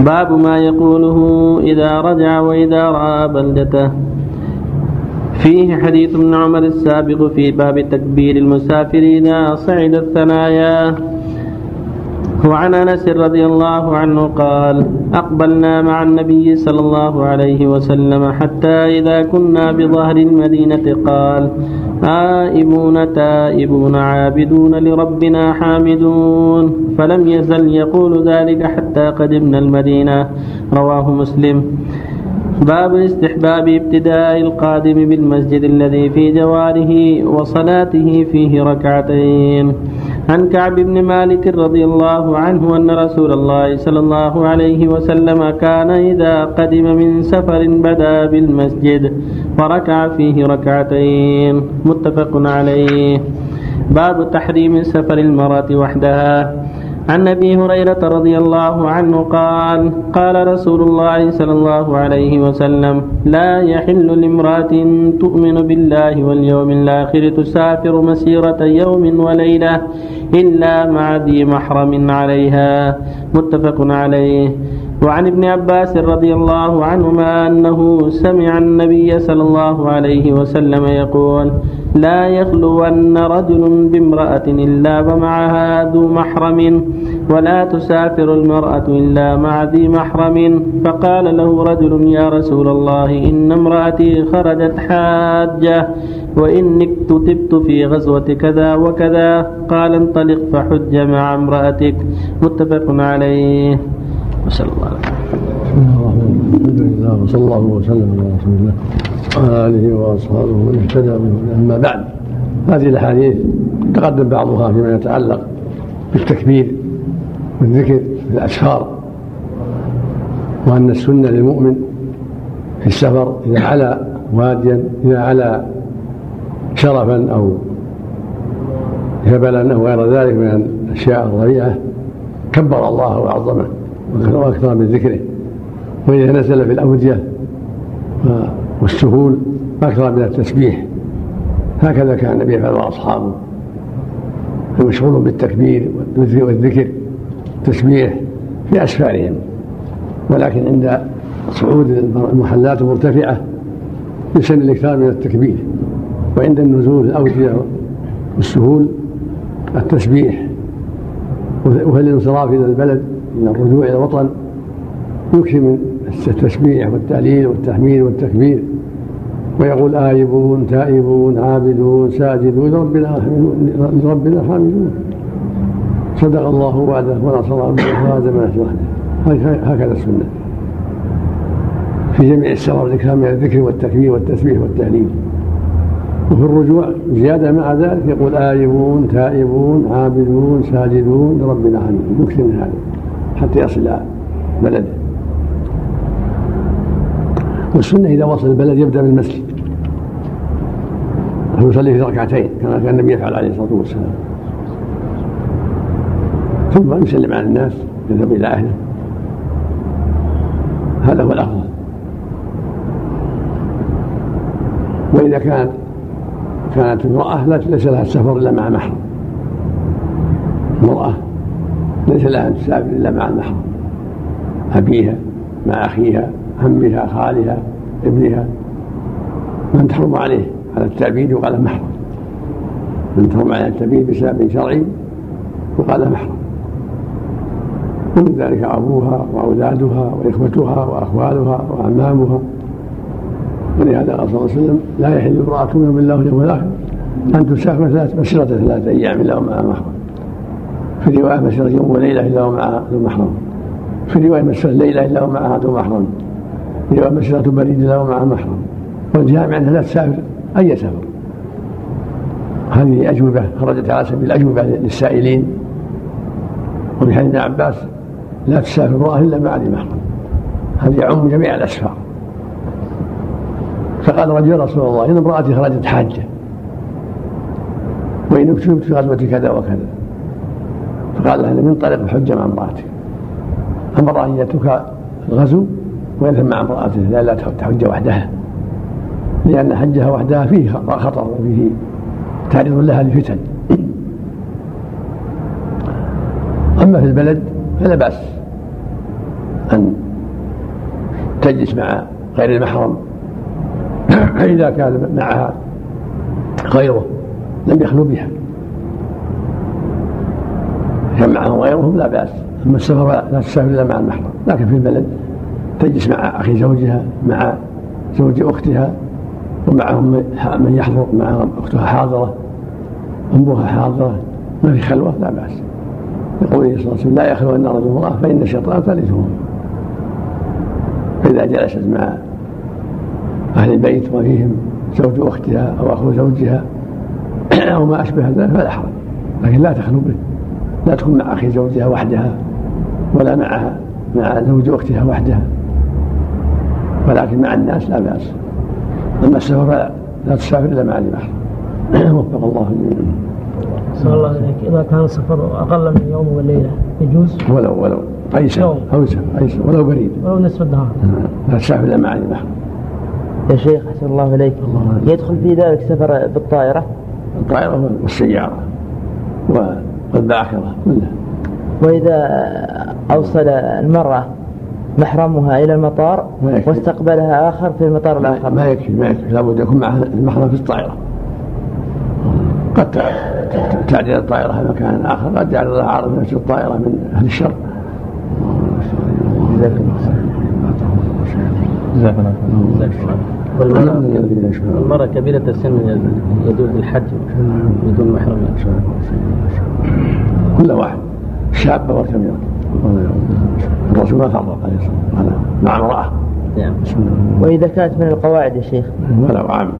باب ما يقوله إذا رجع وإذا رأى بلدته. فيه حديث ابن عمر السابق في باب تكبير المسافر إذا صعد الثنايا. وعن أنس رضي الله عنه قال أقبلنا مع النبي صلى الله عليه وسلم حتى إذا كنا بظهر المدينة قال آئبون تائبون عابدون لربنا حامدون. فلم يزل يقول ذلك حتى قدمنا المدينة. رواه مسلم. باب استحباب ابتداء القادم بالمسجد الذي في جواره وصلاته فيه ركعتين. عن كعب بن مالك رضي الله عنه أن رسول الله صلى الله عليه وسلم كان إذا قدم من سفر بدا بالمسجد فركع فيه ركعتين. متفق عليه. باب تحريم سفر المرأة وحدها. عن أبي هريرة رضي الله عنه قال قال رسول الله صلى الله عليه وسلم لا يحل لامرأة تؤمن بالله واليوم الآخر تسافر مسيرة يوم وليلة إلا مع ذي محرم عليها. متفق عليه. وعن ابن عباس رضي الله عنهما أنه سمع النبي صلى الله عليه وسلم يقول لا يخلون رجل بامرأة إلا ومعها ذو محرم ولا تسافر المرأة إلا مع ذي محرم. فقال له رجل يا رسول الله إن امرأتي خرجت حاجة وإني اكتتبت في غزوة كذا وكذا. قال انطلق فحج مع امرأتك. متفق عليه. وصلى الله عليه الحمد لله وصلى الله وسلم على رسول الله وعلى آله وأصحابه ومن اهتدى به أما بعد هذه الأحاديث تقدم بعضها فيما يتعلق بالتكبير والذكر في الاسفار وأن السنة للمؤمن في السفر إذا علا واديا إذا علا شرفا أو جبلا أو غير ذلك من الأشياء الرفيعة كبر الله وعظمه. وأكثر من ذكره. وإذا نزل في الأودية والسهول أكثر من التسبيح. هكذا كان النبي يفعل واصحابه مشغول بالتكبير والذكر والتسبيح في أسفارهم. ولكن عند صعود المحلات المرتفعة يسن الإكثار من التكبير. وعند النزول الأودية والسهول التسبيح. وفي الانصراف إلى البلد؟ من الرجوع إلى الوطن يكثر من التسبيح والتعليل والتحميد والتكبير ويقول آيبون تائبون عابدون ساجدون لربنا لربنا حامدون صدق الله وعده ونصر عبده وهذا ما وحده هكذا السنة. في جميع السفر ذكر من الذكر والتكبير والتسبيح والتهليل وفي الرجوع زيادة مع ذلك يقول آيبون تائبون عابدون ساجدون لربنا حامدون يكثر من هذا. حتى يصل بلده. والسنة إذا وصل البلد يبدأ بالمسجد. ويصلي في ركعتين كما كان النبي يفعل عليه الصلاة والسلام. ثم يسلم على الناس يذهب إلى أهله. هذا هو الأفضل. وإذا كانت كانت امرأة ليس لها السفر إلا مع محرم. امرأة. ليس لها أن تسافر إلا مع المحرم أبيها مع أخيها عمها خالها ابنها. من تحرم عليه؟ على التأبيد وقال محرم من تحرم عليه التأبيد بسبب شرعي وقال محرم ومن ذلك أبوها وأولادها وإخوتها وأخوالها وأعمامها ولهذا قال صلى الله عليه وسلم لا يحل امرأة يؤمن بالله واليوم الآخر أن تسافر ثلاث مسيرة ثلاثة أيام إلا ومعها محرم في رواية مسيرة يوم وليلة إلا ومعها ذو محرم. في رواية مسيرة ليلة إلا ومعها ذو محرم. في رواية مسيرة بريد إلا ومعها محرم. والجامع أنها لا تسافر أي سفر. هذه أجوبة خرجت على سبيل الأجوبة للسائلين. وفي حديث ابن عباس لا تسافر امرأة إلا مع ذي محرم. هذا يعم جميع الأسفار. فقال رجل رسول الله إن امرأتي خرجت حاجة وإن اكتبت في غزوة كذا وكذا. فقال له من طريق الحجة مع امرأتك أمر أن يترك الغزو ويذهب مع امرأته لا لا تحج وحدها. لأن حجها وحدها فيه خطر وفيه تعريض لها لفتن. أما في البلد فلا بأس أن تجلس مع غير المحرم. فإذا كان معها غيره لم يخلو بها. كان معهم غيرهم لا بأس. أما السفر لا تسافر إلا مع المحرم. لكن في البلد تجلس مع أخي زوجها مع زوج أختها ومعهم من يحضر مع أختها حاضرة أمها حاضرة. ما في خلوة لا بأس. لقوله صلى الله عليه وسلم لا يخلو أن رجل الله فإن الشيطان ثالثهم. فإذا جلست مع أهل البيت وفيهم زوج أختها أو أخو زوجها أو ما أشبه ذلك فلا حرج. لكن لا تخلو به. لا تكون مع أخي زوجها وحدها ولا معها مع زوج أختها وحدها. ولكن مع الناس لا بأس. أما السفر فلا لا تسافر إلا مع المحرم وفق الله جميعا صلى الله عليك إذا كان السفر أقل من يوم وليلة يجوز؟ ولو ولو. أي سفر أو سفر أي سفر. ولو بريد. ولو نصف النهار لا تسافر إلا مع المحرم يا شيخ أحسن الله إليك. يدخل في ذلك سفر بالطائرة؟ الطائرة والسيارة. والباخرة كلها. وإذا أوصل المرأة محرمها إلى المطار. واستقبلها آخر في المطار الآخر. ما يكفي ما يكفي. لابد يكون معها المحرم في الطائرة. قد تعدل الطائرة في مكان آخر قد يعرض لها عرض نفس الطائرة من أهل الشر. والمرأة الذين يشفعون. المرأة كبيرة السن يجوز الحج بدون محرم. كل واحد شابة والكبيرة الرسول ما فرق عليه الصلاة والسلام. مع امرأة. نعم. وإذا كانت من القواعد يا شيخ. ولو عام